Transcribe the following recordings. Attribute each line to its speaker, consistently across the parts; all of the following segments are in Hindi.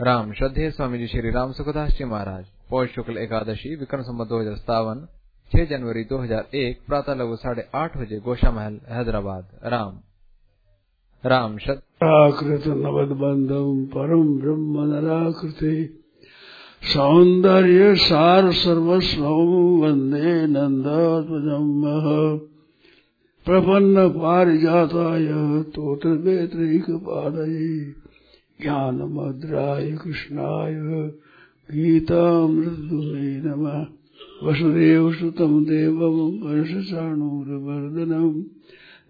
Speaker 1: राम श्रद्धे स्वामी जी श्री राम सुखदास जी महाराज। पौष शुक्ल एकादशी, विक्रम संबत दो हज़ार सतावन छह जनवरी 2001 प्रातः लगभग साढ़े आठ बजे गोशा महल हैदराबाद। राम। राम
Speaker 2: प्राकृत नवद बंधम परम ब्रह्म नराकृति सौंदर्य सार सर्वस्व वंदे नंदात्मजम प्रपन्न पारिजाताय तोत्र वेत्रैक पादये ज्ञान मद्राय कृष्णाय गीतामृतुले नमः। वसुदेव सुतम देवम कंसचाणूरवर्धनम्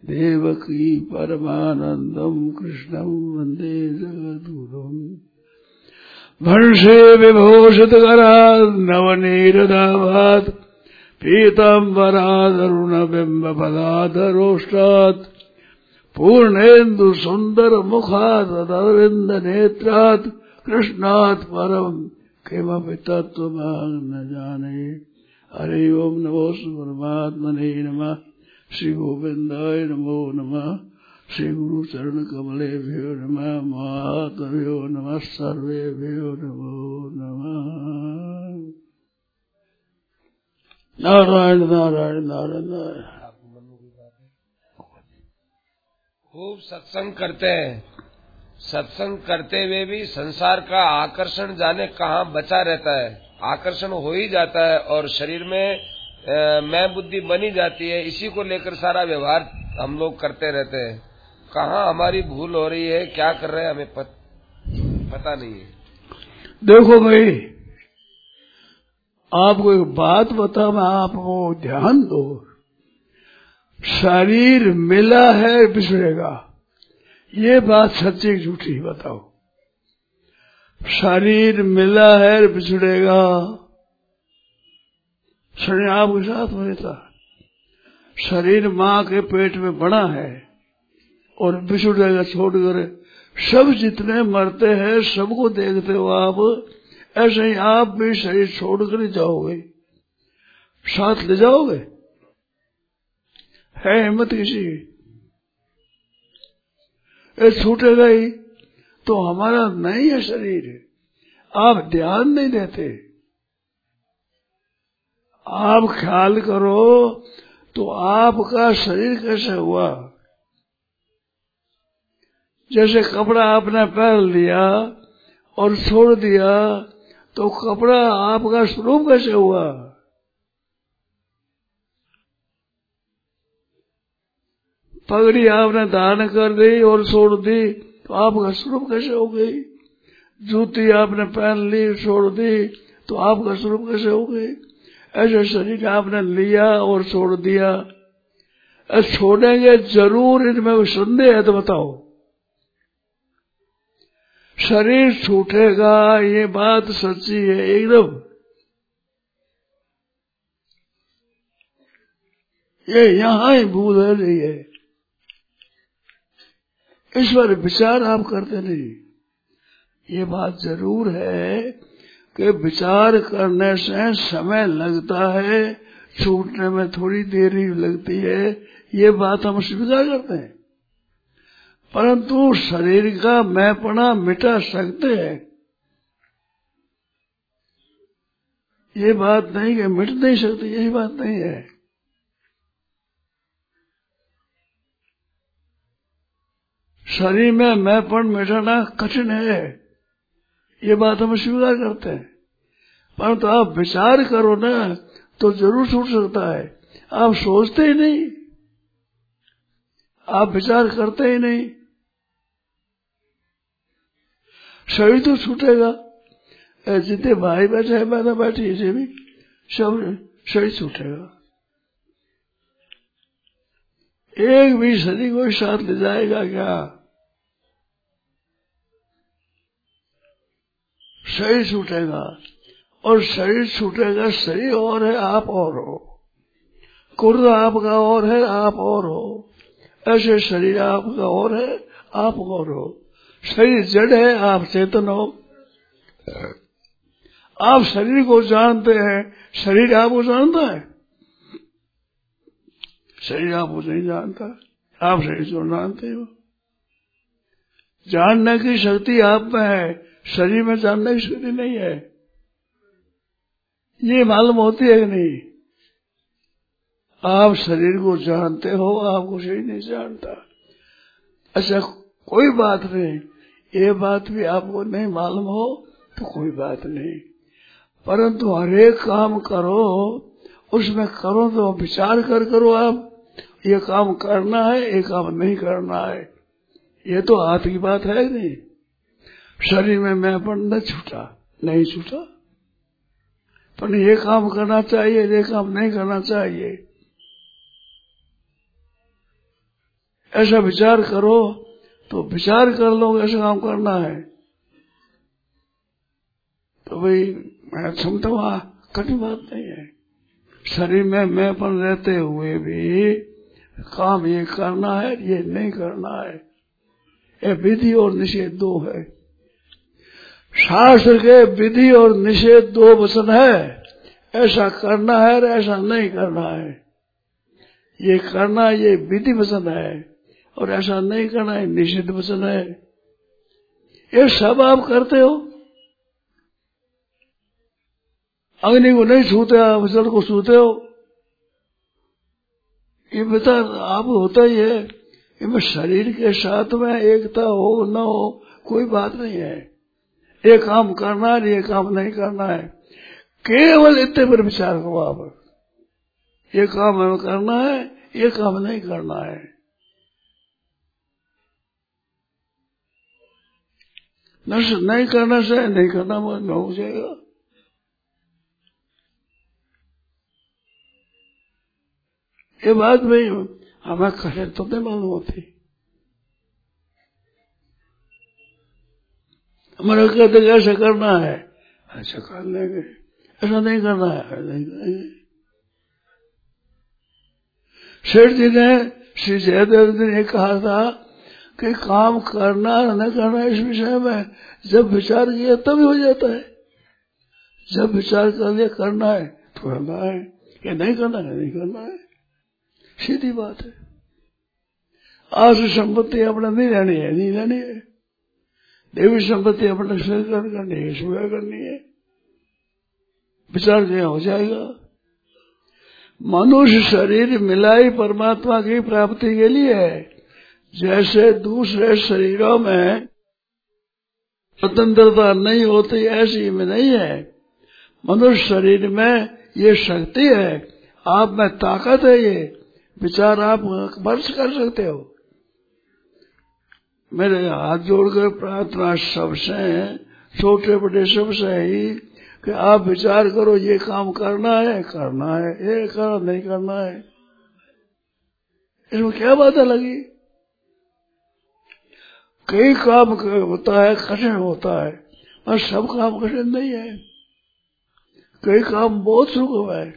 Speaker 2: देवकी परमानन्दम् कृष्णम् वंदे जगद्गुरुम्। भंसे विभूषितकरात् नवनीरदावात् पीताम्बरादरुणबिम्बफलाधरोष्टात् पूर्णेन्दु सुन्दर मुखादरविन्द नेत्रात् कृष्णात् परम् किमपि तत्त्वमान् न जाने। हरि ओम् नमो परमात्मने नमः। श्री गोविंदाय नमो नमः। श्री गुरु चरण कमलेभ्यो नमः। महातभ्यो नमः। सर्वेभ्यो नमो नमः। नारायण नारायण नारायण नारायण।
Speaker 3: खूब सत्संग करते हैं। सत्संग करते हुए भी संसार का आकर्षण जाने कहाँ बचा रहता है। आकर्षण हो ही जाता है और शरीर में मैं बुद्धि बनी जाती है इसी को लेकर सारा व्यवहार हम लोग करते रहते हैं। कहाँ हमारी भूल हो रही है क्या कर रहे हैं हमें पत, पता नहीं है।
Speaker 2: देखो भाई आपको एक बात बता मैं आपको ध्यान दो। शरीर मिला है बिछड़ेगा ये बात सच्ची झूठी बताओ। शरीर मिला है बिछड़ेगा शरीर आपके साथ रहता शरीर माँ के पेट में बड़ा है और बिछुड़ेगा छोड़कर सब जितने मरते हैं, सबको देखते हो आप। ऐसे ही आप भी शरीर छोड़कर ही जाओगे। साथ ले जाओगे? है हिम्मत किसी ये छूटेगा ही तो हमारा नहीं है शरीर। आप ध्यान नहीं देते। आप ख्याल करो तो आपका शरीर कैसे हुआ? जैसे कपड़ा आपने पहन लिया और छोड़ दिया तो कपड़ा आपका स्वरूप कैसे हुआ? पगड़ी आपने दान कर दी और छोड़ दी तो आपका स्वरूप कैसे हो गई? जूती आपने पहन ली, छोड़ दी तो आपका स्वरूप कैसे हो गई? ऐसे शरीर आपने लिया और छोड़ दिया। छोड़ेंगे ज़रूर, इनमें संदेह है तो बताओ। शरीर छूटेगा, ये बात सच्ची है, एकदम। ये यहाँ ही भूल है। इस पर विचार आप करते नहीं। ये बात ज़रूर है कि विचार करने से समय लगता है, छूटने में थोड़ी देरी लगती है, ये बात हम स्वीकार करते हैं। परंतु शरीर का मैपना मिटा सकते हैं। ये बात नहीं कि मिट नहीं सकती, यही बात नहीं है। शरीर में मैपन मिटाना कठिन है। ये बात हम स्वीकार करते हैं। परंतु तो आप विचार करो ना तो ज़रूर छूट सकता है। आप सोचते ही नहीं। आप विचार करते ही नहीं। शरीर तो छूटेगा। जितने भाई बैठे हैं बहना बैठी इसे भी सब शरीर छूटेगा। एक भी शरीर को साथ ले जाएगा क्या? शरीर छूटेगा और शरीर छूटेगा, शरीर और है, आप और हो। कुर्द आपका और है, आप और हो। ऐसे शरीर आपका और है, आप और हो। शरीर जड़ है, आप चेतन हो। आप शरीर को जानते हैं, शरीर आपको जानता है। शरीर आपको नहीं जानता, आप शरीर को जानते हो। जानने की शक्ति आप में है शरीर में जानने की स्थिति नहीं है। ये मालूम होती है कि नहीं? आप शरीर को जानते हो आपको शरीर नहीं जानता। अच्छा कोई बात नहीं। ये बात भी आपको नहीं मालूम हो तो कोई बात नहीं। परंतु हरेक काम करो, उसमें करो तो विचार कर करो आप। ये काम करना है, ये काम नहीं करना है। ये तो हाथ की बात है नहीं? शरीर में मैं अपन न छूटा, नहीं छूटा। पर ये काम करना चाहिए, ये काम नहीं करना चाहिए। ऐसा विचार करो तो विचार कर लो, ऐसा काम करना है। तो भाई, मैं क्षमता वहाँ कठिन बात नहीं है। शरीर में मैं मैंपन रहते हुए भी काम ये करना है, ये नहीं करना है। ये विधि और निषेध दो है। शास्त्र के विधि और निषेध दो वचन है। ऐसा करना है और ऐसा नहीं करना है। ये करना, ये विधि वचन है और ऐसा नहीं करना है निषिद्ध वचन है। ये सब आप करते हो। अग्नि को नहीं छूते, आप जल को छूते हो। ये बता आप होता ही है। इनमें शरीर के साथ में एकता हो, न हो, कोई बात नहीं है। ये काम करना है, ये काम नहीं करना है। केवल इतने पर विचार करो आप। ये काम हमें करना है, ये काम नहीं करना है। नहीं करना से नहीं करना मन हो जाएगा। ये बात भाई हमें कहे तो नहीं मालूम होती। हमारा कहते ऐसा करना है। ऐसा कर लेंगे। ऐसा नहीं करना है। ऐसा नहीं। करेंगे शेठ जी ने, श्री जयदेव जी ने कहा था कि काम करना न करना इस विषय में जब विचार किया तभी हो जाता है। जब विचार कर लिया करना है तो करना है। ये नहीं करना है, नहीं करना है। सीधी बात है। आज संपत्ति अपना नहीं रहनी है, नहीं रहनी है। देवी संपत्ति अपना स्वीकार करनी है स्वीकार करनी है। विचार किया हो जाएगा। मनुष्य शरीर मिलाई परमात्मा की प्राप्ति के लिए है। जैसे दूसरे शरीरों में स्वतंत्रता नहीं होती, ऐसी में नहीं है। मनुष्य शरीर में ये शक्ति है। आप में ताकत है ये। विचार आप वर्ष कर सकते हो। मेरे हाथ जोड़कर प्रार्थना सबसे छोटे बड़े सबसे ही कि आप विचार करो ये काम करना है करना है, ये करना, नहीं करना है। इसमें क्या बात लगी? कई काम होता है, कठिन होता है और सब काम कठिन नहीं है। कई काम बहुत सुगम है,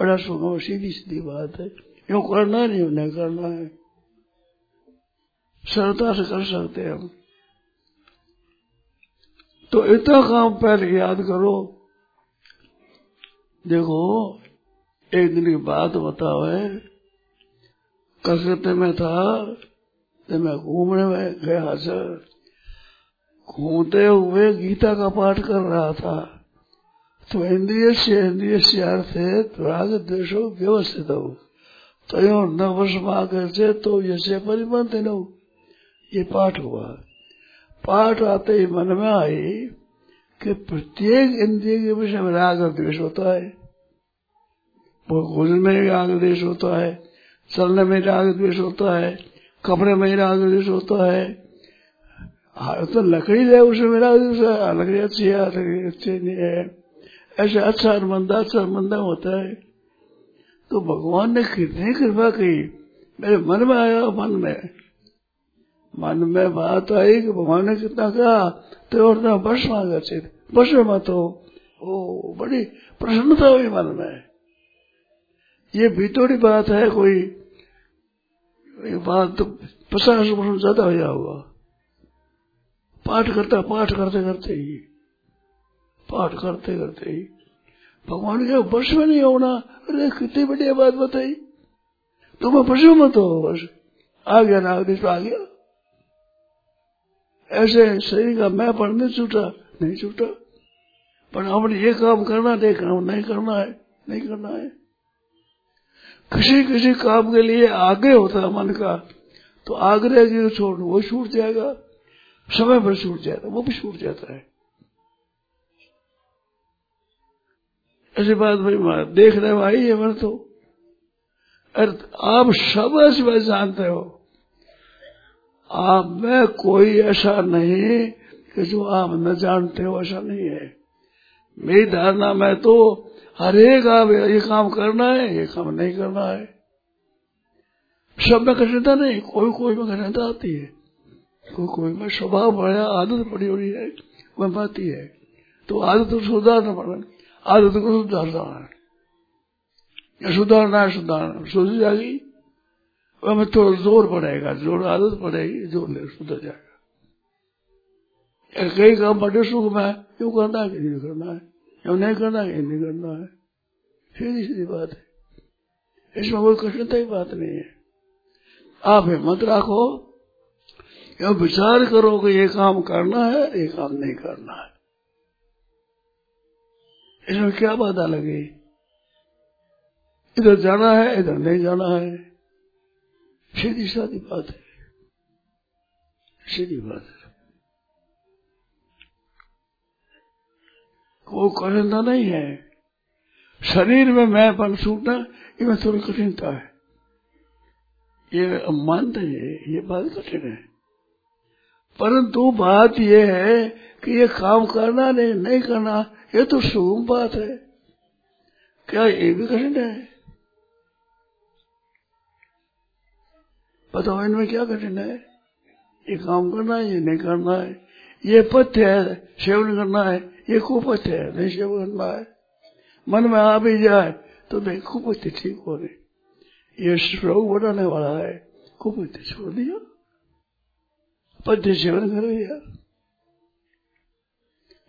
Speaker 2: बड़ा सुगम सीधी सीधी बात है। यूँ करना नहीं उन्हें करना है। सरलता से कर सकते हैं हम। तो इतना काम पहले याद करो। देखो, एक दिन की बात बताओ है। कलकत्ते में था तो मैं घूमने में गया, सर। घूमते हुए गीता का पाठ कर रहा था। तो इंद्रिय से इंद्रिय से अर्थ है राग द्वेषो व्यवस्थित हो। तयो न वशमाकर से तो यसे न ये पाठ हुआ। पाठ आते ही मन में आई कि प्रत्येक इंद्रिय के विषय में राग और द्वेष होता है। भोजन में राग द्वेष होता है, चलने में राग द्वेष होता है, कपड़े में राग द्वेष होता है। तो लकड़ी है उसमें राग द्वेष है। लकड़ी अच्छी है, लकड़ी अच्छी नहीं है। ऐसे अच्छा और मंदा अच्छा मंदा होता है। तो भगवान ने कितनी कृपा की। मेरे मन में आया, मन में। मन में बात आई कि भगवान ने कितना कहा तो और बस मांगा चित बस मत हो ओ, बड़ी प्रसन्नता हुई मन में। ये भीतोड़ी बात है, कोई, ये बात तो पचास परसेंट ज़्यादा हो होगा पाठ करता, पाठ करते करते ही, पाठ करते करते ही, भगवान के वर्ष में नहीं होना, अरे कितनी बढ़िया बात बताई। तो मैं पशु मत हो बस, आ गया ना आदेश आ गया ऐसे शरीर का मैं पर नहीं छूटा नहीं छूटा। पर हमने ये काम करना, नहीं काम नहीं करना है, नहीं करना है। किसी किसी काम के लिए आगे होता है मन का तो आग्रह की छोड़, वो छूट जाएगा। समय पर छूट जाएगा वो भी छूट जाता है। ऐसी बात भाई देख रहे भाई ये मन तो। अरे आप सब ऐसी बात जानते हो। आप में कोई ऐसा नहीं कि जो आप न जानते हो, ऐसा नहीं है। मेरी धारणा में तो हर एक आप ये काम करना है, ये काम नहीं करना है। सब में कठिनता नहीं, कोई कोई में कठिनता आती है। कोई कोई में स्वभाव बढ़िया, आदत पड़ी हो रही है वह आती है। तो आदत तो सुधारना पड़ेगा आदत को सुधारना है। सुधारना है, सुधारना सोच जाएगी। हमें थोड़ा ज़ोर पड़ेगा ज़ोर, आदत पड़ेगी, ज़ोर ले सुधर जाएगा। कई काम बड़े सुख में है, क्यों करना है? नहीं करना है। क्यों नहीं करना है? नहीं करना है। सीधी सीधी बात है। इसमें कोई कठिनता ही बात नहीं है। आप हिम्मत रखो या विचार करो कि ये काम करना है, ये काम नहीं करना है। इसमें क्या बाधा लगी इधर जाना है, इधर नहीं जाना है। सीधी सादी बात है। सीधी बात है। कोई कठिनता नहीं है। शरीर में मैं पन छूटना इसमें थोड़ी कठिनता है ये मानते हैं, ये बात कठिन है। परंतु बात यह है कि ये काम करना नहीं नहीं करना, ये तो शुभ बात है। क्या ये भी कठिन है? बताओ इनमें क्या कठिन है? ये काम करना है, ये नहीं करना है? ये पथ्य है, सेवन करना है, ये कुपथ्य है, नहीं सेवन करना है। मन में आ भी जाए तो नहीं, कुपथ्य ठीक हो रही। ये श्लोक बढ़ाने वाला है, कुपथ्य छोड़ दिया। पथ्य सेवन करो यार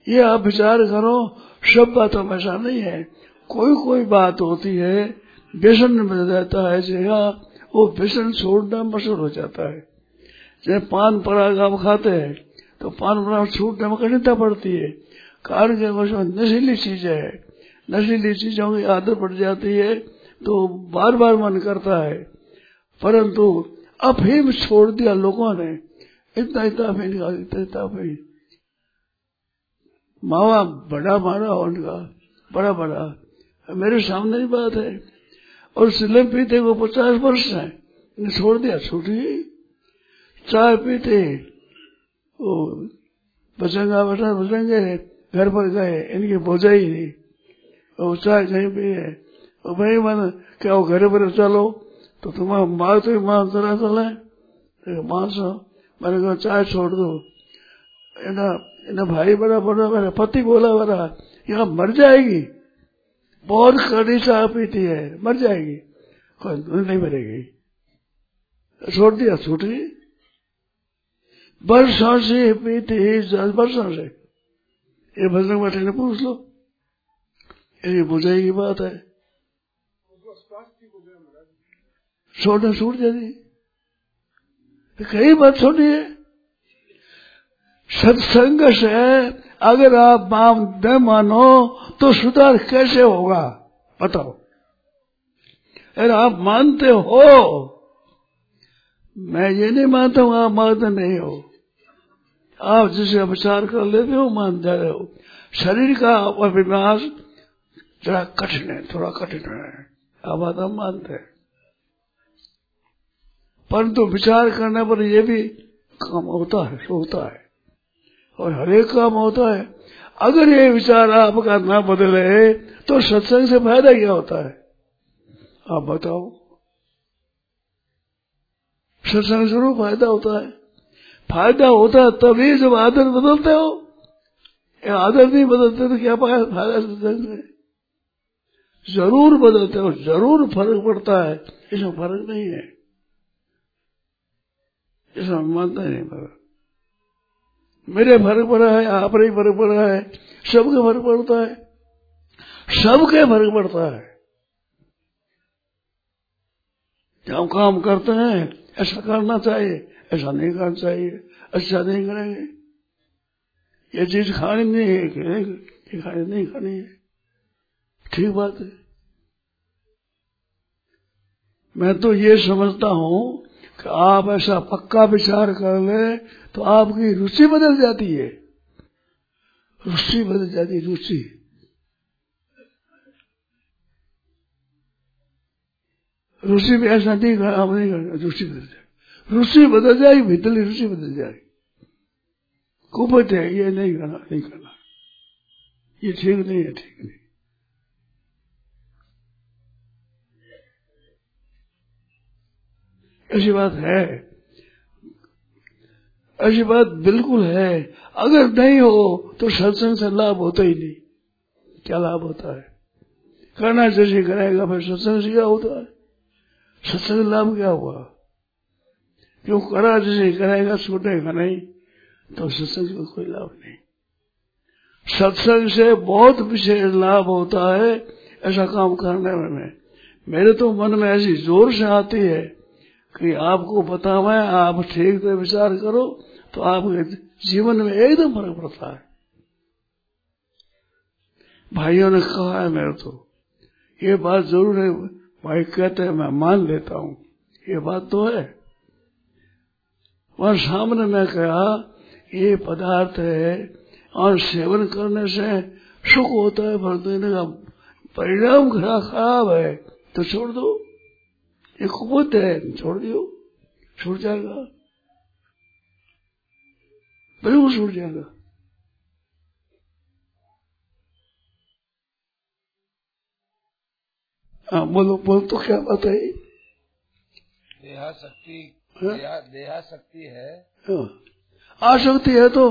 Speaker 2: ये आप विचार करो, सब बातों में ऐसा नहीं है। कोई कोई बात होती है, व्यसन में रहता है, जगह वो व्यसन छोड़ना मशहूर हो जाता है। जैसे पान पराग आप खाते हैं तो पान पराग छूटने में कठिनता पड़ती है। कारण के वश में नशीली चीज़ें है, नशीली चीज़ों की आदत पड़ जाती है तो बार बार मन करता है। परंतु अफीम छोड़ दिया लोगों ने, इतना इतना अफीम इतना इतना अफीम। मावा बड़ा मारा उनका, बड़ा बड़ा। मेरे सामने ही बात है। और सिलम पीते को पचास वर्ष है। छोड़ दिया, छूट गई चाय पीते, वो बचंगा, बचा, बचेंगे, घर पर गए, इनकी बोझा ही नहीं। और चाय कहीं भी है। और भाई मन, क्या वो घर पर चलो तो तुम्हारा माँ तो माँ जरा चले माँ सो, मैंने कहा, चाय छोड़ दो। इन्हें भाई बड़ा बड़ा मेरा पति बोला बड़ा, यहाँ मर जाएगी। बहुत कड़ी चाय पीती है, मर जाएगी। नहीं मरेगी। छोड़ दिया, छूट गई। वर्षों से पीती वर्षों से। ये भजन बैठे ने पूछ लो। ये बुझाई की बात है। छोड़ने छूट जाती। कई बात छोड़ी है। सत्संग से अगर आप माम न मानो तो सुधार कैसे होगा? बताओ। अगर आप मानते हो, मैं ये नहीं मानता हूँ, आप मानते नहीं हो। आप जिसे विचार कर लेते हो मान जा रहे हो। शरीर का अभिनाश जरा कठिन है, थोड़ा कठिन है। बात हम मानते हैं। परंतु विचार करने पर यह भी काम होता है होता है। और हरेक काम होता है। अगर ये विचार आपका ना बदले तो सत्संग से फ़ायदा क्या होता है? आप बताओ। सत्संग ज़रूर फ़ायदा होता है। फ़ायदा होता है तभी जब आदत बदलते हो। या आदत नहीं बदलते तो क्या पाया फ़ायदा सत्संग से? ज़रूर बदलते हो, ज़रूर फ़र्क पड़ता है। इसमें फ़र्क नहीं है। इसमें मानता नहीं फ़र्क मेरे फ़र्क पड़ा है, आप नहीं फ़र्क पड़ा है, सबके फ़र्क पड़ता है, सबके फ़र्क पड़ता है। जब काम करते हैं, ऐसा करना चाहिए, ऐसा नहीं करना चाहिए अच्छा नहीं करेंगे। ये चीज़ खानी नहीं है ये खानी नहीं खानी है। ठीक बात है। मैं तो ये समझता हूँ कि आप ऐसा पक्का विचार कर ले तो आपकी रुचि बदल जाती है। रुचि बदल जाती है, रुचि। रुचि भी ऐसा नहीं कर, आप नहीं कर रुचि बदल जाए। रुचि बदल जाएगी भीतरी रुचि बदल जाएगी कुपत है, ये नहीं करना नहीं करना। ये ठीक नहीं है, ठीक नहीं। ऐसी बात है। ऐसी बात बिल्कुल है। अगर नहीं हो तो सत्संग से लाभ होता ही नहीं। क्या लाभ होता है? करना जैसे करेगा फिर सत्संग से क्या होता है? सत्संग लाभ क्या हुआ? क्यों करा जैसे करेगा छूटेगा नहीं तो सत्संग का कोई लाभ नहीं। सत्संग से बहुत विशेष लाभ होता है ऐसा काम करने में। मेरे तो मन में ऐसी ज़ोर से आती है कि आपको बतावे, आप ठीक से विचार करो तो आपके जीवन में एकदम फ़र्क पड़ता है। भाइयों ने कहा है मेरे तो ये बात ज़रूर है, भाई कहते हैं, मैं मान लेता हूँ, ये बात तो है। और सामने मैं कहा, ये पदार्थ है, और सेवन करने से सुख होता है, पर देने का परिणाम खराब है तो छोड़ दो। ये कुबुत है छोड़ दियो। छूट जाएगा। बिल्कुल छूट जाएगा। हाँ बोलो बोलो तो क्या बात है?
Speaker 3: देहा शक्ति
Speaker 2: हाँ?
Speaker 3: देहा शक्ति है।
Speaker 2: हाँ। आसक्ति है तो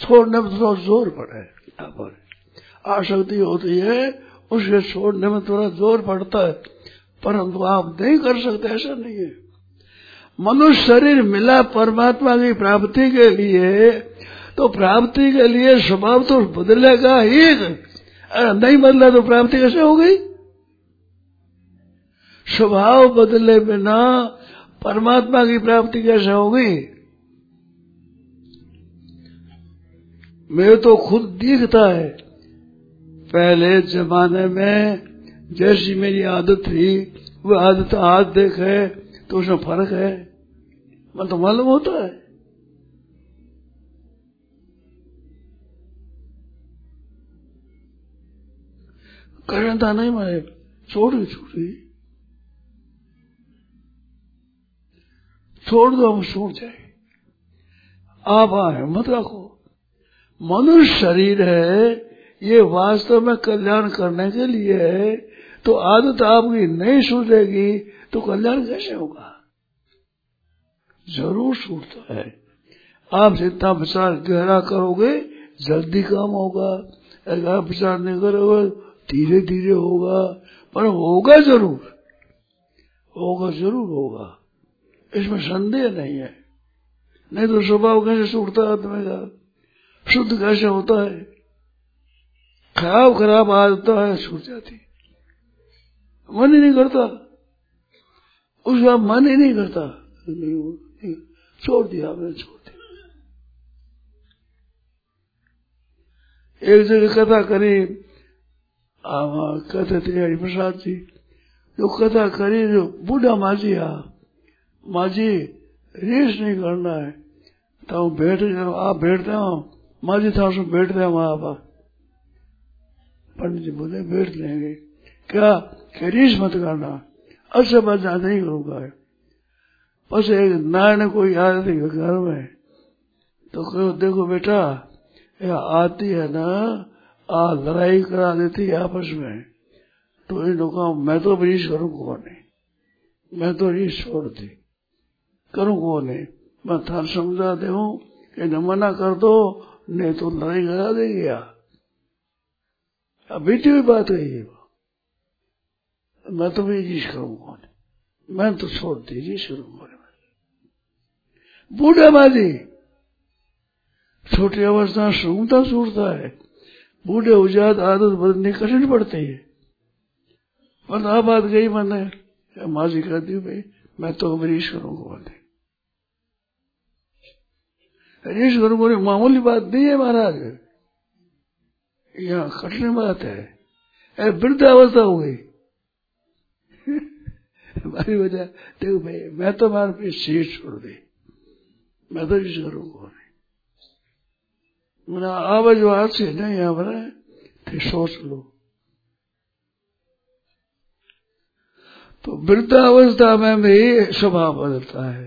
Speaker 2: छोड़ने में थोड़ा ज़ोर पड़े पर आसक्ति होती है उसके छोड़ने में थोड़ा ज़ोर पड़ता है। परंतु आप नहीं कर सकते, ऐसा नहीं है। मनुष्य शरीर मिला परमात्मा की प्राप्ति के लिए तो प्राप्ति के लिए स्वभाव तो बदलेगा ही। नहीं बदला तो प्राप्ति कैसे हो गई? स्वभाव बदले बिना परमात्मा की प्राप्ति कैसे होगी मेरे तो खुद दिखता है, पहले जमाने में जैसी मेरी आदत थी, वो आदत आज देखे तो उसमें फ़र्क है। मन तो मालूम होता है। करता नहीं मारे छोड़, छोड़ी। छोड़ दो, हम छोड़ जाए। आप आए मत रखो। मनुष्य शरीर है, ये वास्तव में कल्याण करने के लिए है। तो आदत आपकी नहीं सूझेगी तो कल्याण कैसे होगा? ज़रूर छूटता है। आप जितना विचार गहरा करोगे, जल्दी काम होगा। अगर आप विचार नहीं करोगे धीरे धीरे होगा। पर होगा ज़रूर। होगा ज़रूर होगा। इसमें संदेह नहीं है। नहीं तो स्वभाव कैसे छूटता है आदमी का? शुद्ध कैसे होता है? खराब खराब आदत है छूट जाती। मन ही नहीं करता। उसका मन ही नहीं करता। नहीं, छोड़ दिया मैंने छोड़ दिया। एक जगह कथा करी कहते थे हरिप्रसाद जी। जो कथा करी जो बूढ़ा माजी आ माझी रेस नहीं करना है। तो बैठ आप बैठते हो? माझी था उसमें बैठते हैं वहाँ पर पंडित जी बोले बैठ लेंगे। क्या? रेस मत करना। अच्छा ज़्यादा नहीं करूँगा बस एक नारायण कोई आ रही घर में। तो कहो, देखो बेटा, यह आती है ना आ लड़ाई करा देती है आपस में। तो इन लोगों मैं तो रीस करूँ कौन नहीं मैं तो रीस छोड़ दी करूँ कौन नहीं मैं था समझा दे हूँ कि न मना कर दो, नहीं तो लड़ाई करा देगी यार बीती हुई बात है। ये मैं तो भी रीस करूँ कौन मैं तो छोड़ दी रीस करूँ बूढ़ा माली छोटी अवस्था सूंघता सूरता है। बूढ़े जात आदत बदलनी कठिन पड़ती है। पर आ बात गई मैंने। माजी कहती हूँ भाई, मैं तो अमरीश करूँगा बोले ऋषि गुरु बोले मामूली बात नहीं है महाराज। यहाँ कठिन बात है। अरे वृद्धावस्था हो गई। हमारी वजह देखो भाई, मैं तो मार पे शेष छोड़ दी। मैं तो ऋषि गुरु को मैंने आवाज़ आज से नहीं यहाँ पर फिर सोच लो। तो वृद्धावस्था में भी स्वभाव बदलता है।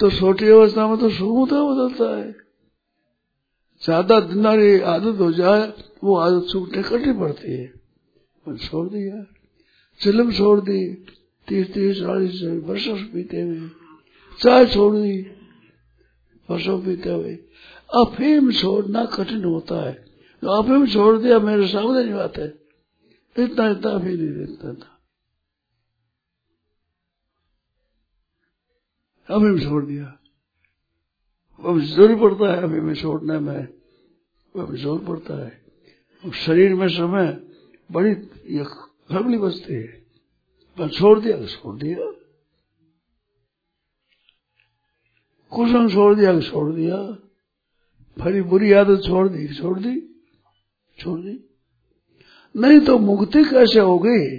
Speaker 2: तो छोटी अवस्था में तो सुगमता बदलता है। ज़्यादा दिनारी आदत हो जाए, वो आदत छूटने कटनी पड़ती है। छोड़ दिया चिलम छोड़ दी। तीस तीस चालीस वर्षों से पीते हुए चाय छोड़ दी वर्षों पीते हुए अफीम छोड़ना कठिन होता है। तो अफीम छोड़ दिया, मेरे सामने नहीं बात है इतना इतना अफीम नहीं देता था। अफीम छोड़ दिया। अब ज़रूर पड़ता है अफीम छोड़ने में। अब ज़ोर पड़ता है। शरीर में समय बड़ी खबली बचती है। पर छोड़ दिया छोड़ दिया? कुछ छोड़ दिया छोड़ दिया? फरी बुरी आदत छोड़ दी छोड़ दी? छोड़ दी। नहीं तो मुक्ति कैसे होगी?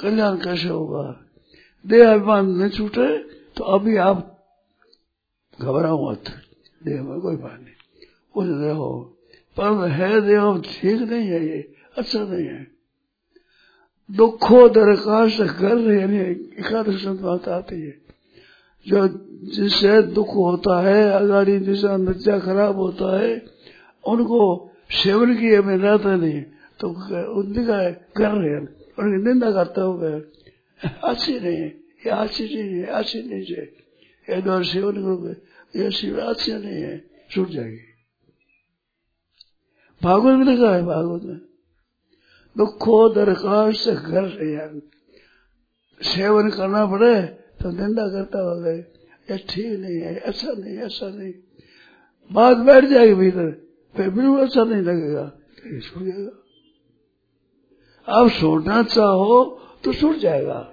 Speaker 2: कल्याण कैसे होगा? देह अभिमान नहीं छूटे तो अभी आप घबराओ मत। देह में कोई बात नहीं। उस रहो। पर है देव ठीक नहीं है ये। अच्छा नहीं है। दुखो दरकाश कर यानी एकादश बात आती है। जो जिससे दुख होता है, अगाड़ी जिसका नज्जा खराब होता है, उनको सेवन की हमें रहता नहीं। तो उनका कर रहे हैं। उनकी निंदा करते हुए अच्छी नहीं है। ये अच्छी चीज़ है, अच्छी नहीं है। ये द्वार सेवन करोगे, ये शिव अच्छी नहीं है। छूट जाएगी। भागवत में लिखा है, भागवत में। दुखो घर यार। सेवन करना पड़े तो निंदा करता हो गए। ये ठीक नहीं है, ऐसा नहीं ऐसा नहीं। बात बैठ जाएगी भीतर, फिर बिल्कुल अच्छा नहीं लगेगा। तो छूट जाएगा आप छोड़ना चाहो तो छूट जाएगा।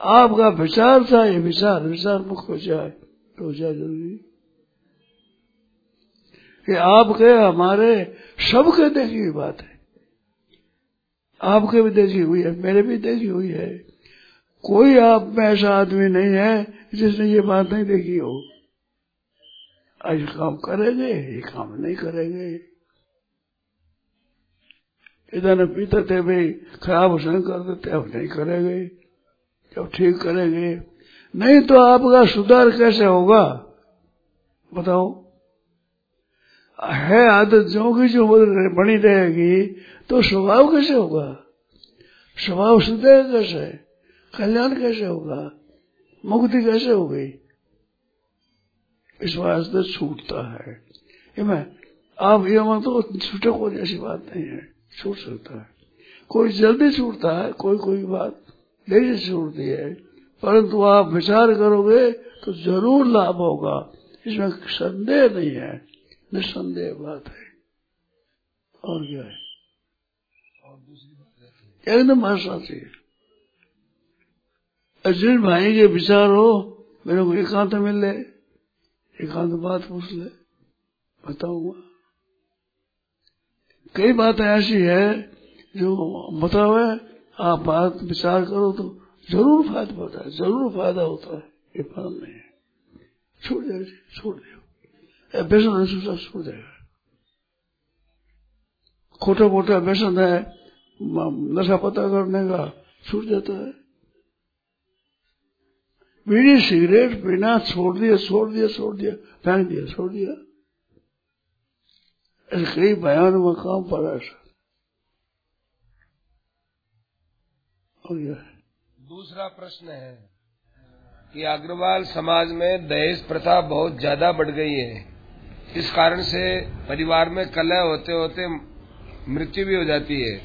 Speaker 2: आपका विचार था, ये विचार विचार मुक्त हो जाए तो जाए ज़रूरी। कि आपके, हमारे, सबके देखी हुई बात है। आपके भी देखी हुई है, मेरे भी देखी हुई है। कोई आप में ऐसा आदमी नहीं है जिसने ये बात नहीं देखी हो। आज काम करेंगे, ये काम नहीं करेंगे। इधर पीते थे भाई खराब हुसन कर देते, अब नहीं करेंगे। जब ठीक करेंगे। नहीं तो आपका सुधार कैसे होगा? बताओ। है आदत जो की जो बनी रहेगी तो स्वभाव कैसे होगा? स्वभाव सुधेगा कैसे? कल्याण कैसे होगा? मुक्ति कैसे होगी? इस वास्ते छूटता है। मैं, आप ये मत तो छूटे कोई ऐसी बात नहीं है, छूट सकता है। कोई जल्दी छूटता है, कोई कोई बात देरी से छूटती है, परंतु आप विचार करोगे तो ज़रूर लाभ होगा। इसमें संदेह नहीं है। निसंदेह बात है। और क्या है। एकदम भाषा चाहिए जिन भाई के विचार हो मेरे को एकांत मिल ले एकांत बात पूछ ले बताऊँगा। कई बातें ऐसी है जो बताओ आप बात विचार करो तो ज़रूर फ़ायदा होता है ज़रूर फ़ायदा होता है ये बात नहीं है। छोड़ दे छोड़ दो। व्यसन है छोड़ खोटा मोटा व्यसन है नशा पता करने का छूट जाता है बीड़ी सिगरेट पीना छोड़ दिया छोड़ दिया छोड़ दिया फेंक दिया छोड़ दिया ऐसे कई बयान में काम पड़ा ऐसा
Speaker 3: दूसरा प्रश्न है कि अग्रवाल समाज में दहेज प्रथा बहुत ज़्यादा बढ़ गई है। इस कारण से परिवार में कलह होते होते मृत्यु भी हो जाती है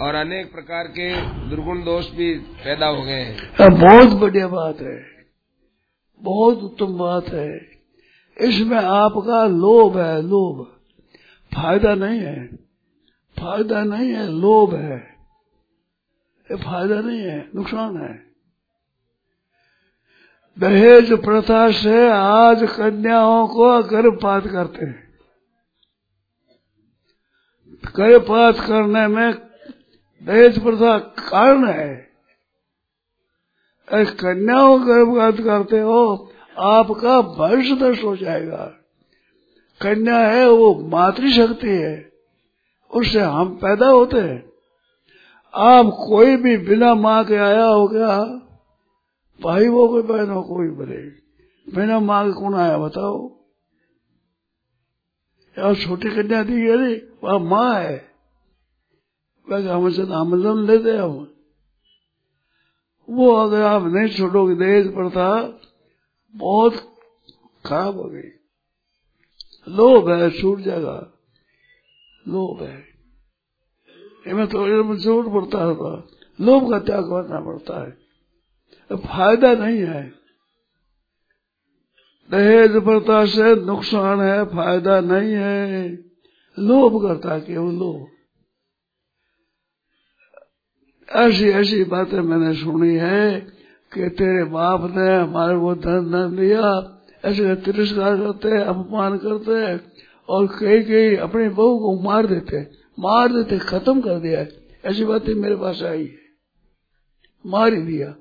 Speaker 3: और अनेक प्रकार के दुर्गुण दोष भी पैदा हो गए हैं।
Speaker 2: बहुत बढ़िया बात है। बहुत उत्तम बात है। इसमें आपका लोभ है, लोभ। फ़ायदा नहीं है। फ़ायदा नहीं है, लोभ है। ये फ़ायदा नहीं है, नुकसान है। दहेज प्रथा से आज कन्याओं को गर्भपात करते हैं। गर्भपात करने में दहेज प्रथा कारण है। अरे कन्याओं गर्भपात करते हो, आपका वंश नष्ट हो जाएगा। कन्या है, वो मातृशक्ति है, उससे हम पैदा होते हैं। आप कोई भी बिना माँ के आया हो गया भाई वो कोई बहन हो, कोई बने बिना माँ के कौन आया, बताओ। यार, छोटी कन्या दी अरे वह माँ है। वह हमसे आमदन लेते हम वो अगर आप नहीं छोड़ोगे दहेज प्रथा बहुत खराब हो गई। लोभ है, छूट जाएगा। लोभ है। इनमें तो ज़रूर पड़ता है लोभ का त्याग करना पड़ता है। फ़ायदा नहीं है। दहेज प्रथा से नुकसान है, फ़ायदा नहीं है। लोभ करता केवल लोभ। ऐसी ऐसी बातें मैंने सुनी है कि तेरे बाप ने हमारे को धन न दिया ऐसे तिरस्कार करते, अपमान करते और कई कई अपनी बहू को मार देते मार देते, खत्म कर दिया। ऐसी बातें मेरे पास आई है। मार ही दिया।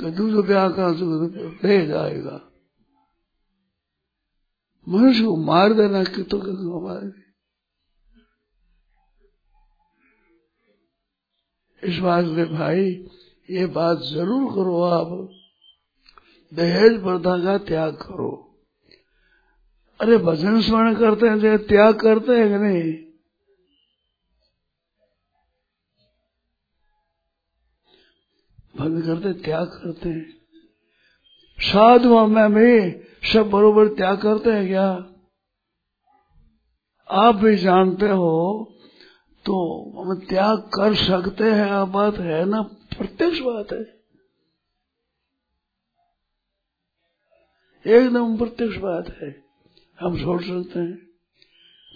Speaker 2: कि दूसरे ब्याह का भेज आएगा मनुष्य को मार देना कि तो मार इस बात में भाई, ये बात ज़रूर करो आप। दहेज प्रथा का त्याग करो। अरे भजन स्मरण करते हैं त्याग करते हैं कि नहीं? भजन करते त्याग करते हैं साधु में भी सब बरोबर त्याग करते हैं क्या? आप भी जानते हो तो हम त्याग कर सकते हैं, आप बात है ना? प्रत्यक्ष बात है। एकदम प्रत्यक्ष बात है। हम छोड़ सकते हैं।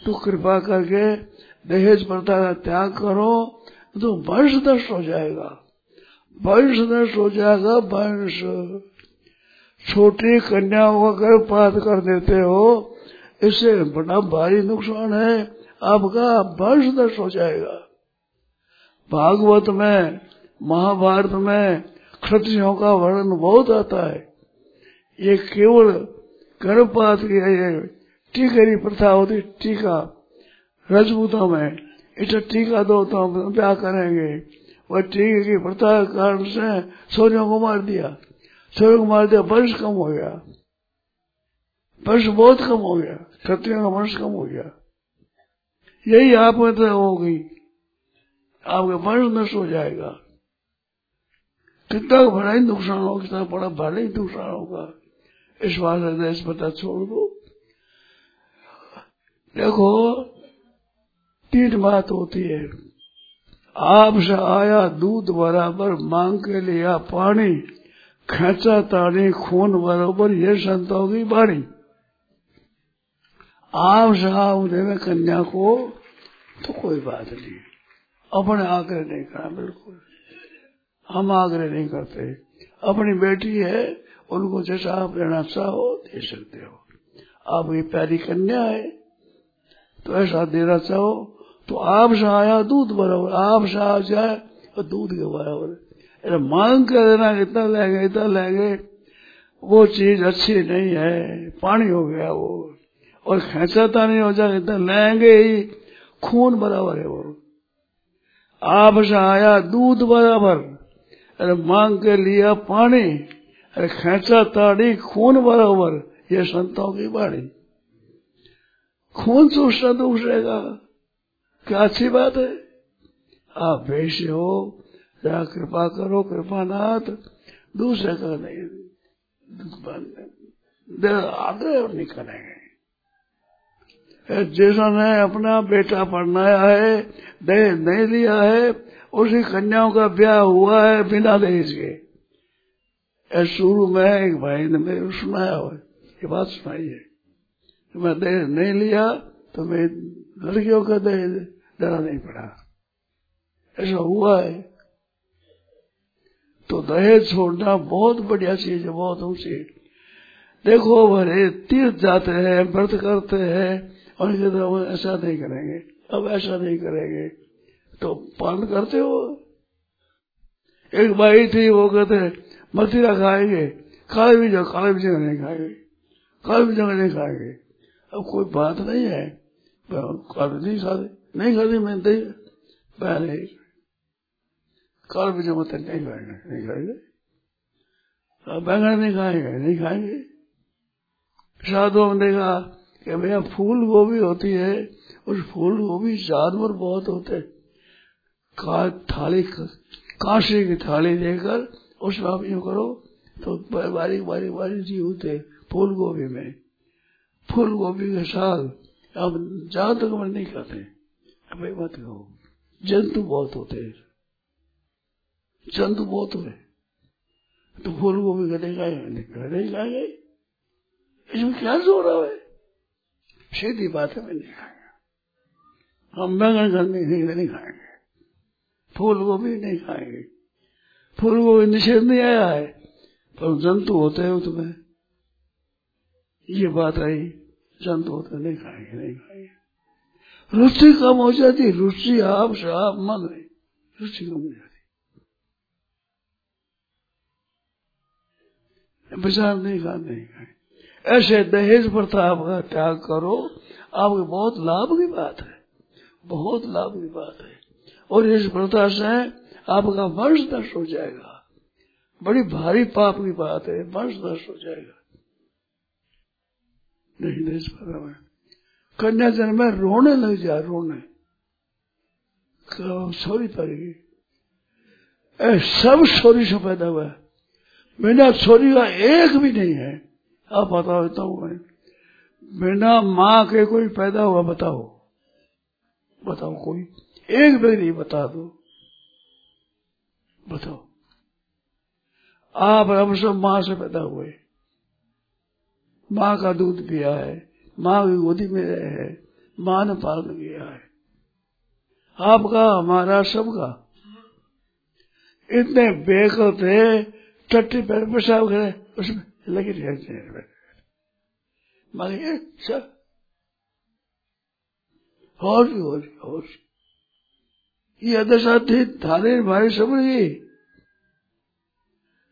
Speaker 2: तो कृपा करके दहेज प्रथा का त्याग करो तो वंश नष्ट हो जाएगा। वंश नष्ट हो जाएगा वंश। छोटी कन्याओं का गर्भपात कर देते हो, इससे बड़ा भारी नुकसान है, आपका वंश नष्ट हो जाएगा। भागवत में, महाभारत में क्षत्रियों का वर्णन बहुत आता है। ये केवल गर्भपात की ये टीकरी प्रथा होती, टीका। रजपूतों में, इसे टीका दो तो हम क्या करेंगे? वह टीके की प्रथा के कारण से सोनियों को मार दिया। सोनियों को मार दिया, वंश कम हो गया। वर्ष बहुत कम हो गया, क्षत्रियों का वंश कम हो गया। यही आप में तो हो गई। आपका वंश नष्ट हो जाएगा। कितना बड़ा ही नुकसान होगा, कितना बड़ा ही नुकसान होगा। इस बात देश पता छोड़ दो। देखो, तीन बात होती है। आपसे आया दूध बराबर मांग के लिया पानी खेचा तानी, खून बराबर ये संतों की बाणी आप साहब देवे कन्या को तो कोई बात नहीं। अपने आग्रह नहीं करा, बिल्कुल। हम आग्रह नहीं करते। अपनी बेटी है, उनको जैसा आप लेना चाहो, दे सकते हो। आपकी प्यारी कन्या है तो ऐसा देना चाहो तो आप से आया दूध बराबर, आप से आ जाए दूध के बराबर। अरे मांग कर देना, इतना लेंगे इतना लेंगे वो चीज़ अच्छी नहीं है, पानी हो गया वो। और खेचाता नहीं हो जाए इतना लेंगे ही, खून बराबर है वो। आप से आया दूध बराबर अरे मांग के लिया पानी अरे खेचा ताड़ी खून बराबर, ये संतों की बाड़ी खून चूसना दूसरे का क्या अच्छी बात है? आप वैसे हो, जरा कृपा करो, कृपानाथ। दूसरे का नहीं। आग्रह नहीं करेंगे जैसा ने अपना बेटा पढ़नाया है दहेज नहीं लिया है, उसी कन्याओं का ब्याह हुआ है बिना दहेज के। शुरू में एक भाई ने मेरे सुनाया हुआ ये बात सुनाई है। मैं दहेज नहीं लिया तो मैं लड़कियों का दहेज देना नहीं पड़ा ऐसा हुआ है। तो दहेज छोड़ना बहुत बढ़िया चीज़ है, बहुत ऊँची देखो भरे तीर्थ जाते हैं, व्रत करते हैं, और कहते हम ऐसा नहीं करेंगे अब ऐसा नहीं करेंगे तो पालन करते हो? एक भाई थी, वो कहते मथिरा खाएँगे, काले भी जगह, काले भी जगह नहीं खाएँगे, काले भी जगह नहीं खाएँगे। अब कोई बात नहीं है काले नहीं खाते। नहीं खाते मैं नहीं पहले काले भी जगह नहीं खाएँगे नहीं खाएँगे। बैंगन नहीं खाएँगे नहीं खाएँगे। साधुओं ने देखा कि भैया फूल गोभी होती है, उस फूल गोभी जानवर बहुत होते का थाली कांसे की थाली देकर उसमें आप यूँ करो तो बारीक बारीक बारीक जी होते फूल गोभी में। फूल गोभी के साग अब जहाँ तक मैं नहीं खाते। भाई मत कहो। जंतु बहुत होते हैं। जंतु बहुत हुए तो फूल का नहीं खाएँगे नहीं खाएँगे इसमें क्या ज़ोर है? सीधी बात है मैं हम बैंगन करने नहीं, नहीं खाएँगे। फूल गोभी नहीं खाएँगे। फूल गोभी निषेध नहीं आया है। पर जंतु होते हैं उसमें ये बात आई जंतु होते नहीं खाएँगे नहीं खाएँगे। रुचि कम हो जाती रुचि आप साफ़ मन में रुचि कम हो जाती विचार नहीं खा नहीं खाए ऐसे दहेज प्रथा आपका त्याग करो, आपके बहुत लाभ की बात है। बहुत लाभ की बात है। और इस प्रथा से आपका वंश नष्ट हो जाएगा। बड़ी भारी पाप की बात है वंश नष्ट हो जाएगा। नहीं दहेज प्रथा में कन्या जन्म में रोने लग जा, रोने। तो छोरी पड़ेगी सब छोरी से पैदा हुआ है। बिना छोरी का एक भी नहीं है। आप बताओ बताऊ मैं। बिना माँ के कोई पैदा हुआ, बताओ। बताओ कोई। एक भी नहीं, बता दो। बताओ। आप हम सब माँ से पैदा हुए। माँ का दूध पिया है। माँ की गोदी में रहे हैं। माँ ने पालन किया है। आपका, हमारा, सबका। इतने बेकल थे टट्टी पैर पेशाब करे, उसमें लगे रहते हैं मांगे सब होश होश होश ये अदशा थी थाने हमारी समझ गई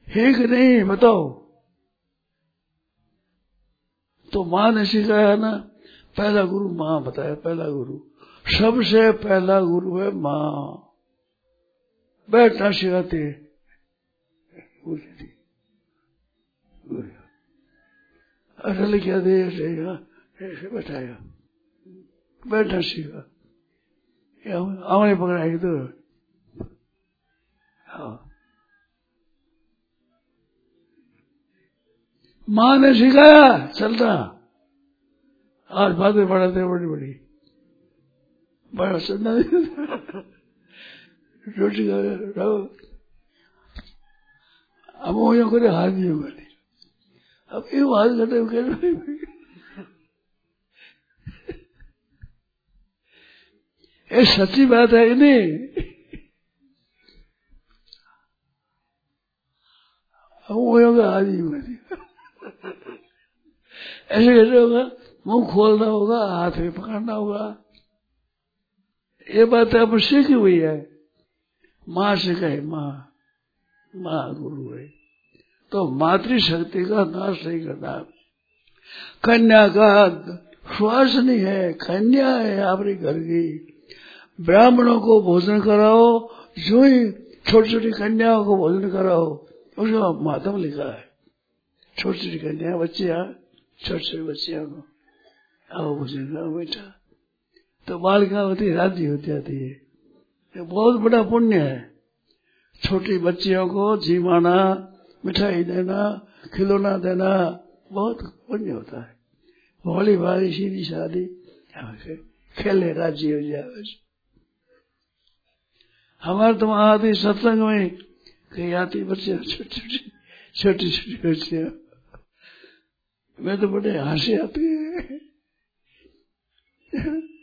Speaker 2: है कि नहीं, बताओ। तो माँ ने सिखाया ना, पहला गुरु माँ बताया, पहला गुरु। सबसे पहला गुरु है माँ। बैठना सिखाते असल क्या दे, ऐसे बैठाया। बैठना सीखा। आमने पकड़ाएगी तो हाँ। माँ ने सिखाया, चलता। आज बातें पढ़ाते बड़ी बड़ी बड़ा सुनना रोटी अब वो यो करे हाथ नहीं होगा अब ये हाथ करते हुए ये सच्ची बात है नहीं? अब वो होगा हाथ नहीं होगा ऐसे कैसे होगा, मुँह खोलना होगा, हाथ भी पकड़ना होगा। ये बात अब सीखी हुई है? माँ से कहे, माँ माँ गुरु है। तो मातृशक्ति का नाश नहीं करना। कन्या का श्वास नहीं है, कन्या है आपके घर की। ब्राह्मणों को भोजन कराओ, जो ही छोटी छोटी कन्याओं को भोजन कराओ, उसका मातम लिखा है। छोटी छोटी कन्या बच्चिया छोटे छोटे बच्चियों को आओ भोजन करो बेटा। तो बालिका होती होती जाती है। ये बहुत बड़ा पुण्य है। छोटी बच्चियों को जीवाना, मिठाई देना, खिलौना देना बहुत पुण्य होता है। भोली भाली सीधी शादी खेले राज़ी हो जाए हमारे तो वहाँ आती सत्संग में कहीं आती बच्चे छोटी छोटी छोटी छोटी बच्चियाँ। मैं तो बड़े हँसी आती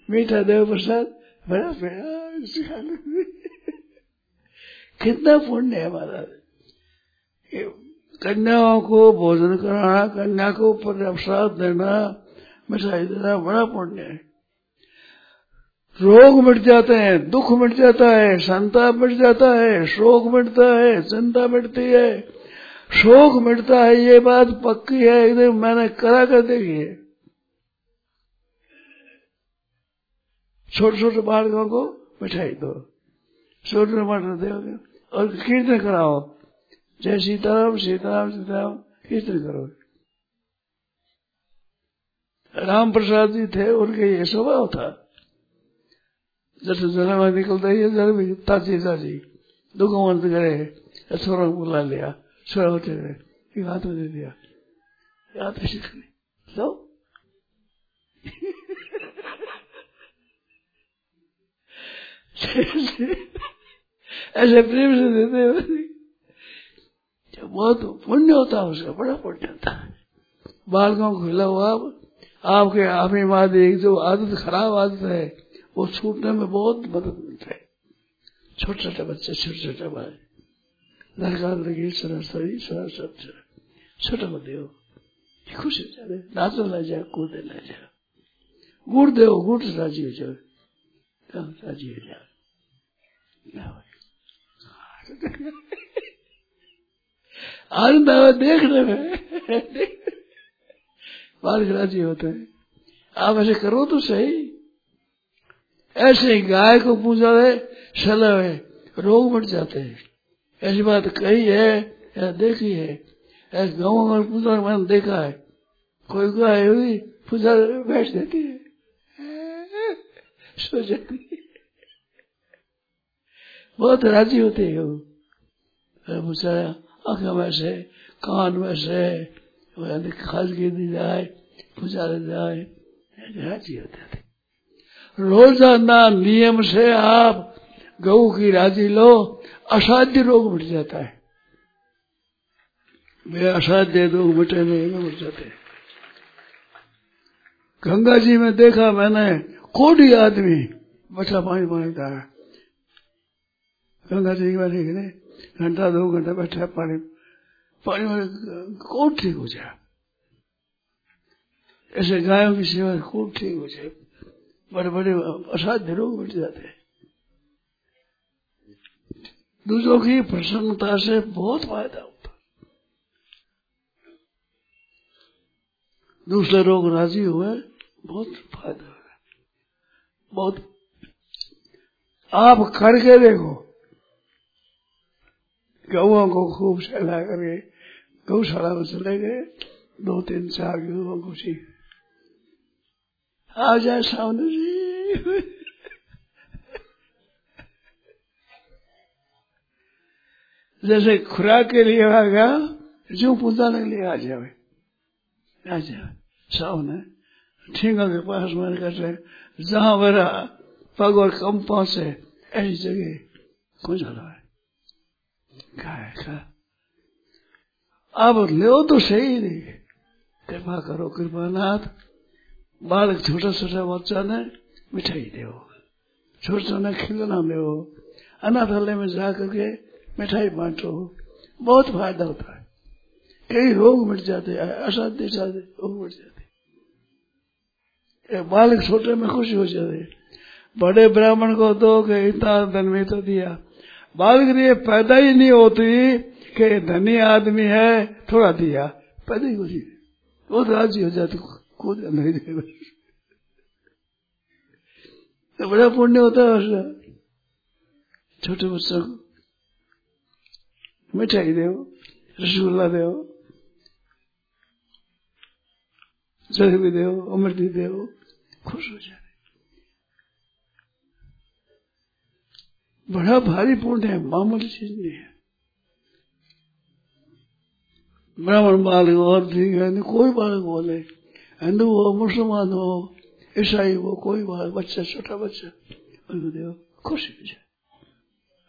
Speaker 2: मीठा देव प्रसाद, बड़ा बड़ा कितना पुण्य है हमारा कन्याओं को भोजन कराना, कन्या को प्रसाद देना, मिठाई देना, बड़ा पुण्य है। रोग मिट जाते हैं, दुख मिट जाता है, संताप मिट जाता है, शोक मिटता है, चिंता मिटती है। शोक मिटता है, ये बात पक्की है एकदम मैंने करा कर देखी है। छोटे छोटे बालकों को मिठाई दो। छोटे मटर दो और कीर्तन कराओ। जय सीताराम सीताराम सीताराम, कीर्तन करो। राम प्रसाद जी थे, उनके ये स्वभाव था। जैसे जन्म निकलता ही जन्म ताजी ताजी दुख मंत करे छोरा बुला लिया। छोरा होते गए हाथ में दे दिया। याद ऐसी लो। ऐसे प्रेम से देते जब बहुत पुण्य होता है, उसका बड़ा पुण्य होता है। बालकों को खिला हुआ, आपके आपी मादी जो आदत, खराब आदत है। वो छूटने में बहुत मदद मिलता है। छोटे छोटे बच्चे छोटे छोटे भाई सरस्वती, सरस्वत छोटा मत हो खुश हो जाए नाचो जाए कूदे जाए गुड़ दे गुड़ राज़ी हो जाए राज़ी हो जाए आनंद देखने में। बालक राज़ी होते। हैं आप ऐसे करो तो सही। ऐसे गाय को पूजा है सलह है। रोग बढ़ जाते हैं। ऐसी बात कही है, या देखी है? ऐसे गाँव में पूजा मैंने देखा है। कोई गाय हुई, पूजा बैठ देती है। सो जाती है। बहुत राज़ी होते हैं वो। पूछा, आँख में से, कान में से खास दी जाए, पूजा जाए। राज़ी होते थे। रोज़ाना नियम से आप गऊ की राज़ी लो असाध्य रोग मिट जाता है। वे असाध्य रोग मिटे नहीं मिट जाते गंगा जी, में देखा, मैंने कोटी आदमी बचा पानी माँगता है। गंगा जी की बैठे घंटा, दो घंटा बैठा पानी। पानी में खूब ठीक हो जाए। ऐसे गायों की सेवा खूब ठीक हो जाए। बड़े बड़े असाध्य रोग मिट जाते हैं। दूसरों की प्रसन्नता से बहुत फ़ायदा होता दूसरे लोग राज़ी हुए, बहुत फ़ायदा होगा बहुत। आप करके देखो। गौओं को खूब सहला करके, गौशाला में चले गए। दो, तीन चार गौओं को सीख आ जाए सामने। जी जैसे खुराक के लिए आ गया, जो पूजा के लिए आ जाए आ जाए सामने ठीका के पास मैंने कहते जहाँ मेरा पग और कम पहुँचे ऐसी जगह कुछ रहा है। गाय का अब ले तो सही नहीं। कृपा करो कृपा नाथ बालक छोटा छोटा बच्चा ने मिठाई दो छोटा ने खिलना दो अनाथालय में जा करके मिठाई बांटो, बहुत फ़ायदा होता है। कई रोग मिट जाते हैं, असाध्य साध्य रोग मिट जाते बालक छोटे में खुश हो जाते बड़े ब्राह्मण को दो के इतना धन में तो दिया। बालक ने पैदा ही नहीं होती कि धनी आदमी है, थोड़ा दिया, पैदा ही खुशी बहुत राज़ी हो जाती, खुद नहीं दे तो बड़ा पुण्य होता है छोटे बच्चों को मिठाई दो रसगुल्ला दो जलेबी दो अमृति दो खुश हो जाए। बड़ा भारी पुण्य है, मामूली चीज़ नहीं है। ब्राह्मण बालक और ठीक है कोई बालक बोले, हिंदू हो, मुसलमान हो, ईसाई हो, कोई बालक, बच्चा, छोटा बच्चा उनको खुश हो जाए।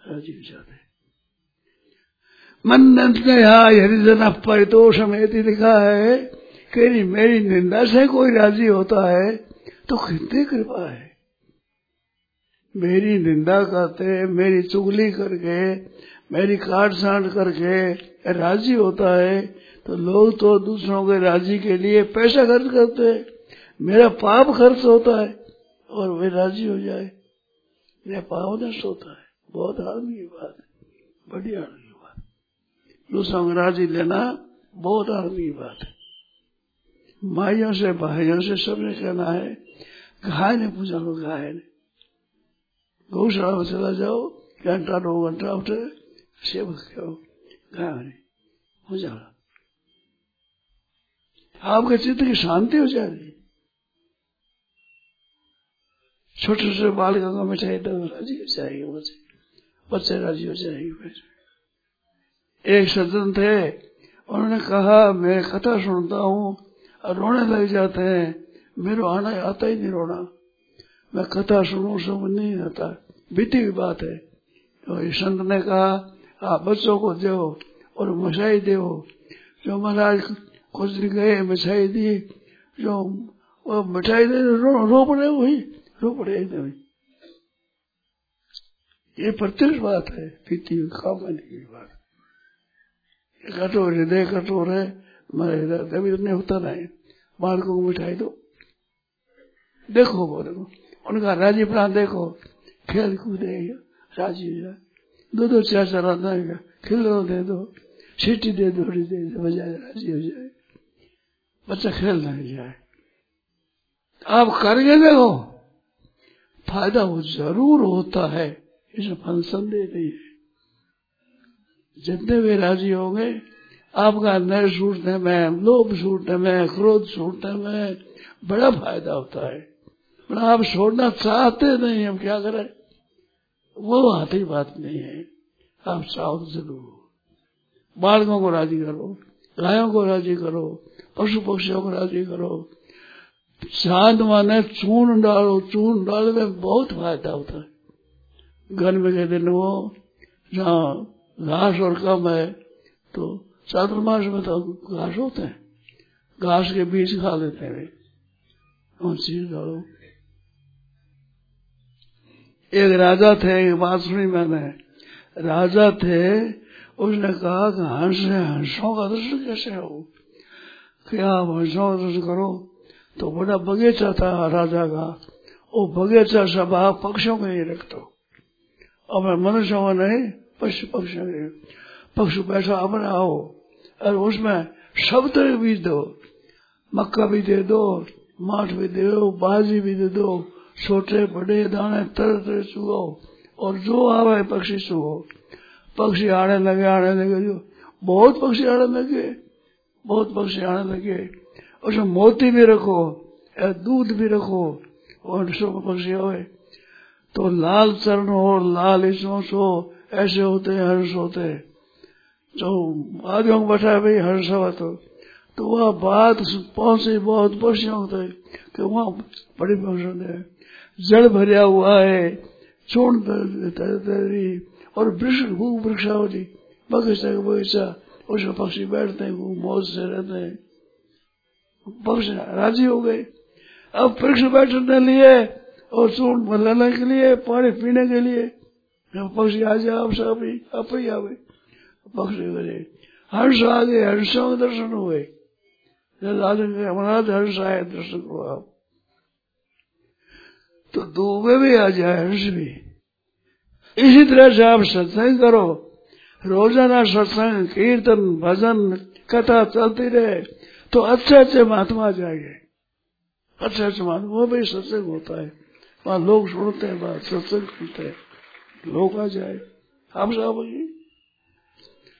Speaker 2: राज़ी हो जाते मन हरिजन परितोष में लिखा है कि मेरी निंदा से कोई राज़ी होता है तो कितनी कृपा है। मेरी निंदा करते, मेरी चुगली करके, मेरी काट छाट करके राज़ी होता है तो लोग तो दूसरों के राज़ी के लिए पैसा खर्च करते हैं। मेरा पाप खर्च होता है और वे राज़ी हो जाए। मेरा पाप नष्ट होता है। बहुत आदमी की बात है। बढ़िया। आदमी की दूसरों को राज़ी लेना, बहुत आदमी की बात है। माइयों से, भाइयों से सबने कहना है गाय ने पूछा लो गाय ने। गौशाला में चला जाओ, घंटा, दो घंटा उठे सेवक करो गाय ने पूजा आपके चित्त की शांति हो जाएगी छोटे छोटे बालिका को मिठाई दो राज़ी हो जाएगी, बच्चे बच्चे राज़ी हो जाएँगे। एक सज्जन थे। उन्होंने कहा मैं कथा सुनता हूँ और रोने लग जाते हैं। मेरे आना आता ही नहीं रोना। मैं कथा सुनू सब नहीं आता बीती हुई बात है। तो संत ने कहा आप बच्चों को दो और मिठाई दो। जो महाराज कुछ दिन गए मिठाई दी जो वो मिठाई दे रो, रो पड़े वही रो पड़े ये प्रत्यक्ष बात है बीती हुई काम की बात कठोर, हृदय कठोर है मेरा हृदय कभी नहीं होता नहीं। बालकों को मिठाई दो। देखो बोले उनका राज़ी प्राण देखो। खेल कूद राज़ी दो दो, चार चार आना खिलो दे दो। सीटी दे दो दे दो बजाय राज़ी हो जाए। बच्चा खेल नहीं जाए। आप करके देखो। फ़ायदा वो ज़रूर होता है। इसमें फल संदेह नहीं है। जितने भी राज़ी होंगे आपका नर छूटने में लोभ छूटने में क्रोध छूटने में बड़ा फ़ायदा होता है। पर आप छोड़ना चाहते नहीं, हम क्या करें? वो आती बात नहीं है। आप चाहो ज़रूर बालकों को राज़ी करो, गायों को राज़ी करो पशु पक्षियों को राज़ी करो। चाँद माने चून डालो, चून डालने में बहुत फ़ायदा होता है। गर्मी के दिन वो जहाँ घास और कम है तो चातुर्मास में तो घास होते हैं। घास के बीज खा लेते हैं। और चीज़ डालो एक राजा थे, एक बात सुनी मैंने। राजा थे, उसने कहा कि हंस है, हंसों का दर्शन कैसे हो? कि आप हंसों का दर्शन करो? तो बड़ा बगीचा था राजा का। वो बगीचा सब आप पक्षियों के ही रख दो और मैं मनुष्यों का नहीं पशु पक्षु पैसा अपना हो और उसमें सब तरह बीज दो मक्का भी दे दो माठ भी दे दो बाजी भी दे दो छोटे बड़े दाने तरह तरह चुगो और जो आवे पक्षी चुगो पक्षी आने लगे आने लगे जो बहुत पक्षी आने लगे बहुत पक्षी आने लगे उसमें मोती भी रखो दूध भी रखो और सब पक्षी आवे तो लाल चरण हो लाल इसोस हो ऐसे होते हैं, हर्ष होते हैं। जो आदियों को बैठा भाई, हर्ष हुआ तो। तो वह बात पहुँचे बहुत पक्षियों होते कि वहाँ बड़ी पक्षी है। जड़ भरिया हुआ है चूर्ण तरी और वृक्ष, खूब वृक्षावली बगीचा का बगीचा, उसमें पक्षी बैठते हैं, खूब मौज से रहते हैं। पक्षी राज़ी हो गए। अब वृक्ष बैठने लिए और चूर्ण लेने के लिए, पानी पीने के लिए पक्षी आ जाए आप सब आप ही आवे पक्षी करे हर्ष आ गए हर्षों दर्शन हुए हमारा हर्ष आए दर्शन को आप तो दूबे भी आ जाए हर्ष भी इसी तरह से आप सत्संग करो रोज़ाना सत्संग कीर्तन भजन कथा चलती रहे तो अच्छे अच्छे महात्मा जाएँगे अच्छे अच्छे महात्मा वो भी सत्संग होता है वहाँ लोग सुनते हैं बात सत्संग सुनते हैं आ जाए। हम सब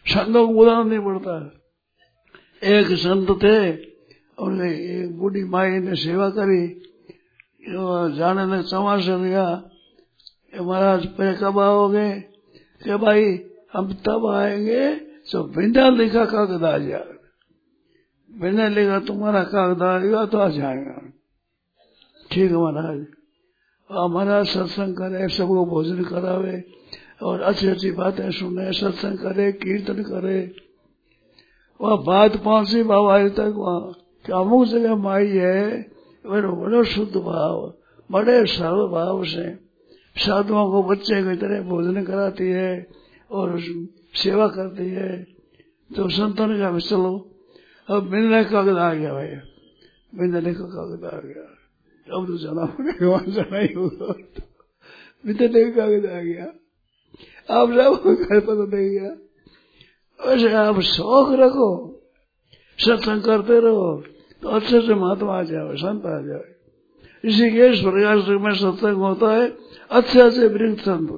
Speaker 2: संतों को उदाहरण नहीं पड़ता। एक संत थे उन्हें एक बूढ़ी माई ने सेवा करी। जाने ने समाचार दिया महाराज पे कब आओगे? कि भाई, हम तब आएँगे जो बिना लिखा कागज़ आ जाएगा। बिना लिखा तुम्हारा कागज़ आएगा तो आ जाएगा। ठीक है महाराज। महाराज सत्संग करे सबको भोजन करावे। और अच्छी अच्छी बातें सुने, सत्संग करे, कीर्तन करे। वह बात पहुँची बाबा तक वहाँ? अमुक जगह माई है मेरे बड़ो शुद्ध भाव, बड़े सरल भाव से। साधुओं को बच्चे की तरह भोजन कराती है और सेवा करती है। तो संतन का चलो। अब मिलने का कागज़ आ गया भाई? मिलने का कागज़ आ गया? अब तो जाना पड़ेगा वहाँ जाना ही होगा मिलने का कागज़ आ गया। आप जाओ घर पता नहीं गया वैसे आप शौक रखो, सत्संग करते रहो तो अच्छे से महात्मा आ जाए संत आ जाए इसी के इस प्रकार से में सत्संग होता है, अच्छे अच्छे वृक्ष संत।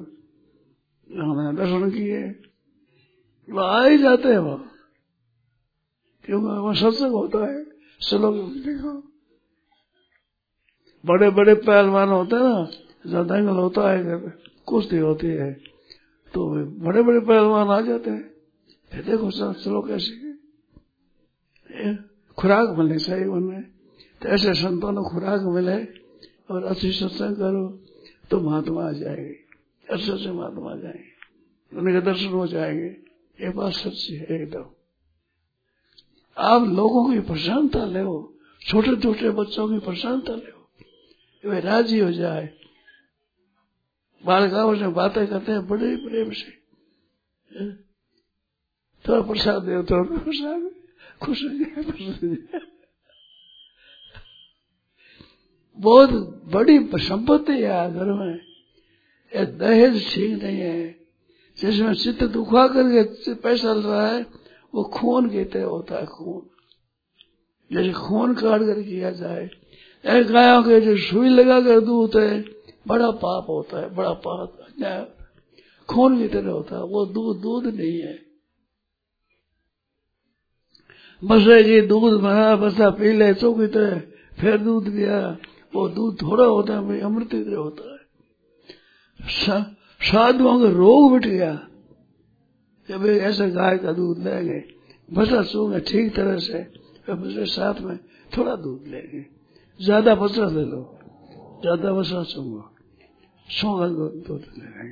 Speaker 2: हमने दर्शन किए। वो आ ही जाते हैं वहाँ। क्योंकि वहाँ सत्संग होता है, श्लोक देखो। बड़े बड़े पहलवान होते हैं ना जब दंगल होता है घर कुश्ती होती है तो बड़े बड़े पहलवान आ जाते हैं। फिर देखो श्लोक कैसे खुराक मिले चाहिए उनमें तो ऐसे संतों को खुराक मिले, और अच्छी सत्संग करो तो महात्मा आ जाएँगे। अच्छे से महात्मा आ जाएँगे। उनके दर्शन हो जाएँगे। ये बात सच्ची है एकदम। आप लोगों की प्रसन्नता ले छोटे छोटे बच्चों की प्रसन्नता ले वे राज़ी हो जाए। बालकाओं से बातें करते हैं, बड़े प्रेम से। थोड़ा प्रसाद दे, थोड़ा प्रसाद खुश हो जाए बहुत बड़ी संपत्ति है घर में। ये दहेज ठीक नहीं है। जिसमें चित्त दुखा करके पैसा लग रहा है, वो खून कहते होता है खून। जैसे खून काट कर किया जाए गायों के जो सुई लगा कर दूध है, बड़ा पाप होता है, बड़ा पाप खून की तरह होता है, वो दूध दूध नहीं है। बसे की दूध बना, बसा पी ले तो की तरह फिर दूध दिया वो दूध थोड़ा होता है भाई अमृत की तरह होता है। साधुओं का रोग मिट गया। कि ऐसे गाय का दूध लेंगे बसा सूँगे ठीक तरह से। फिर साथ में थोड़ा दूध लेंगे ज़्यादा बसा ले लो, ज़्यादा बसा सूँगा सोगा लेंगे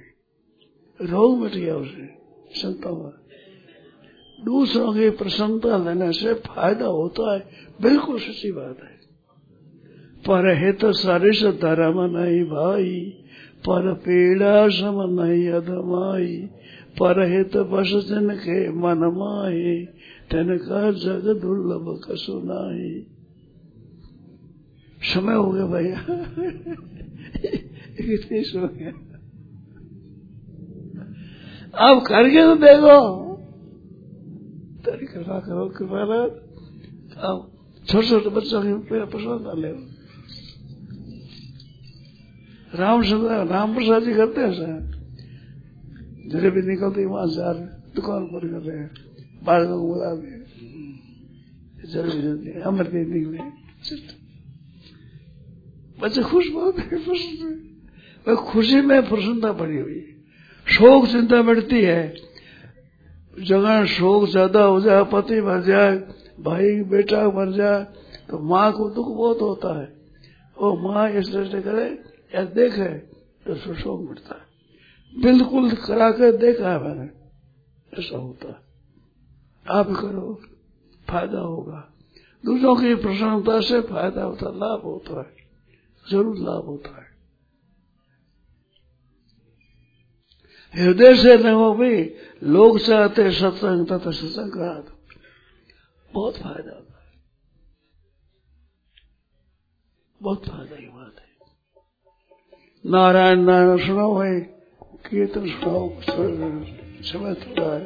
Speaker 2: रोग मिट गया उसे, संतों का दूसरों की प्रसन्नता लेने से फ़ायदा होता है, बिल्कुल सच्ची बात है। पर हित सरिस धर्म नहीं भाई, पर पीड़ा सम नहीं अधमाई। पर हित बस जन के मन माही तन का जग दुर्लभ कसु नाही। समय हो गया भैया हो गया। अब करके तो देखो। तेरी कृपा करो, कृपा अब छोटे छोटे बच्चों की पसंद ले। राम राम प्रसाद जी करते हैं सर। जलेबी निकलती वहाँ से दुकान पर कर रहे हैं। बाहर को बुला दे जलेबी अमर के निकले बच्चे खुश बहुत है खुश खुशी में प्रसन्नता पड़ी हुई। शोक चिंता बढ़ती है। जगह शोक ज़्यादा हो जाए, पति मर जाए, भाई, बेटा मर जाए तो माँ को दुख बहुत होता है। वो माँ इस तरह करे, या देखे तो शोक मिटता है। बिल्कुल करा कर देखा है मैंने। ऐसा होता है। आप करो, फ़ायदा होगा। दूसरों की प्रसन्नता से फ़ायदा होता लाभ होता है। ज़रूर लाभ होता है। हृदय से न हो भी, लोग चाहते सत्संग, तथा सत्संग दो बहुत फ़ायदा होता है। बहुत फ़ायदा की बात है। नारायण नारायण, सुनाओ भाई। कीर्तन सुनाओ। समय थोड़ा है।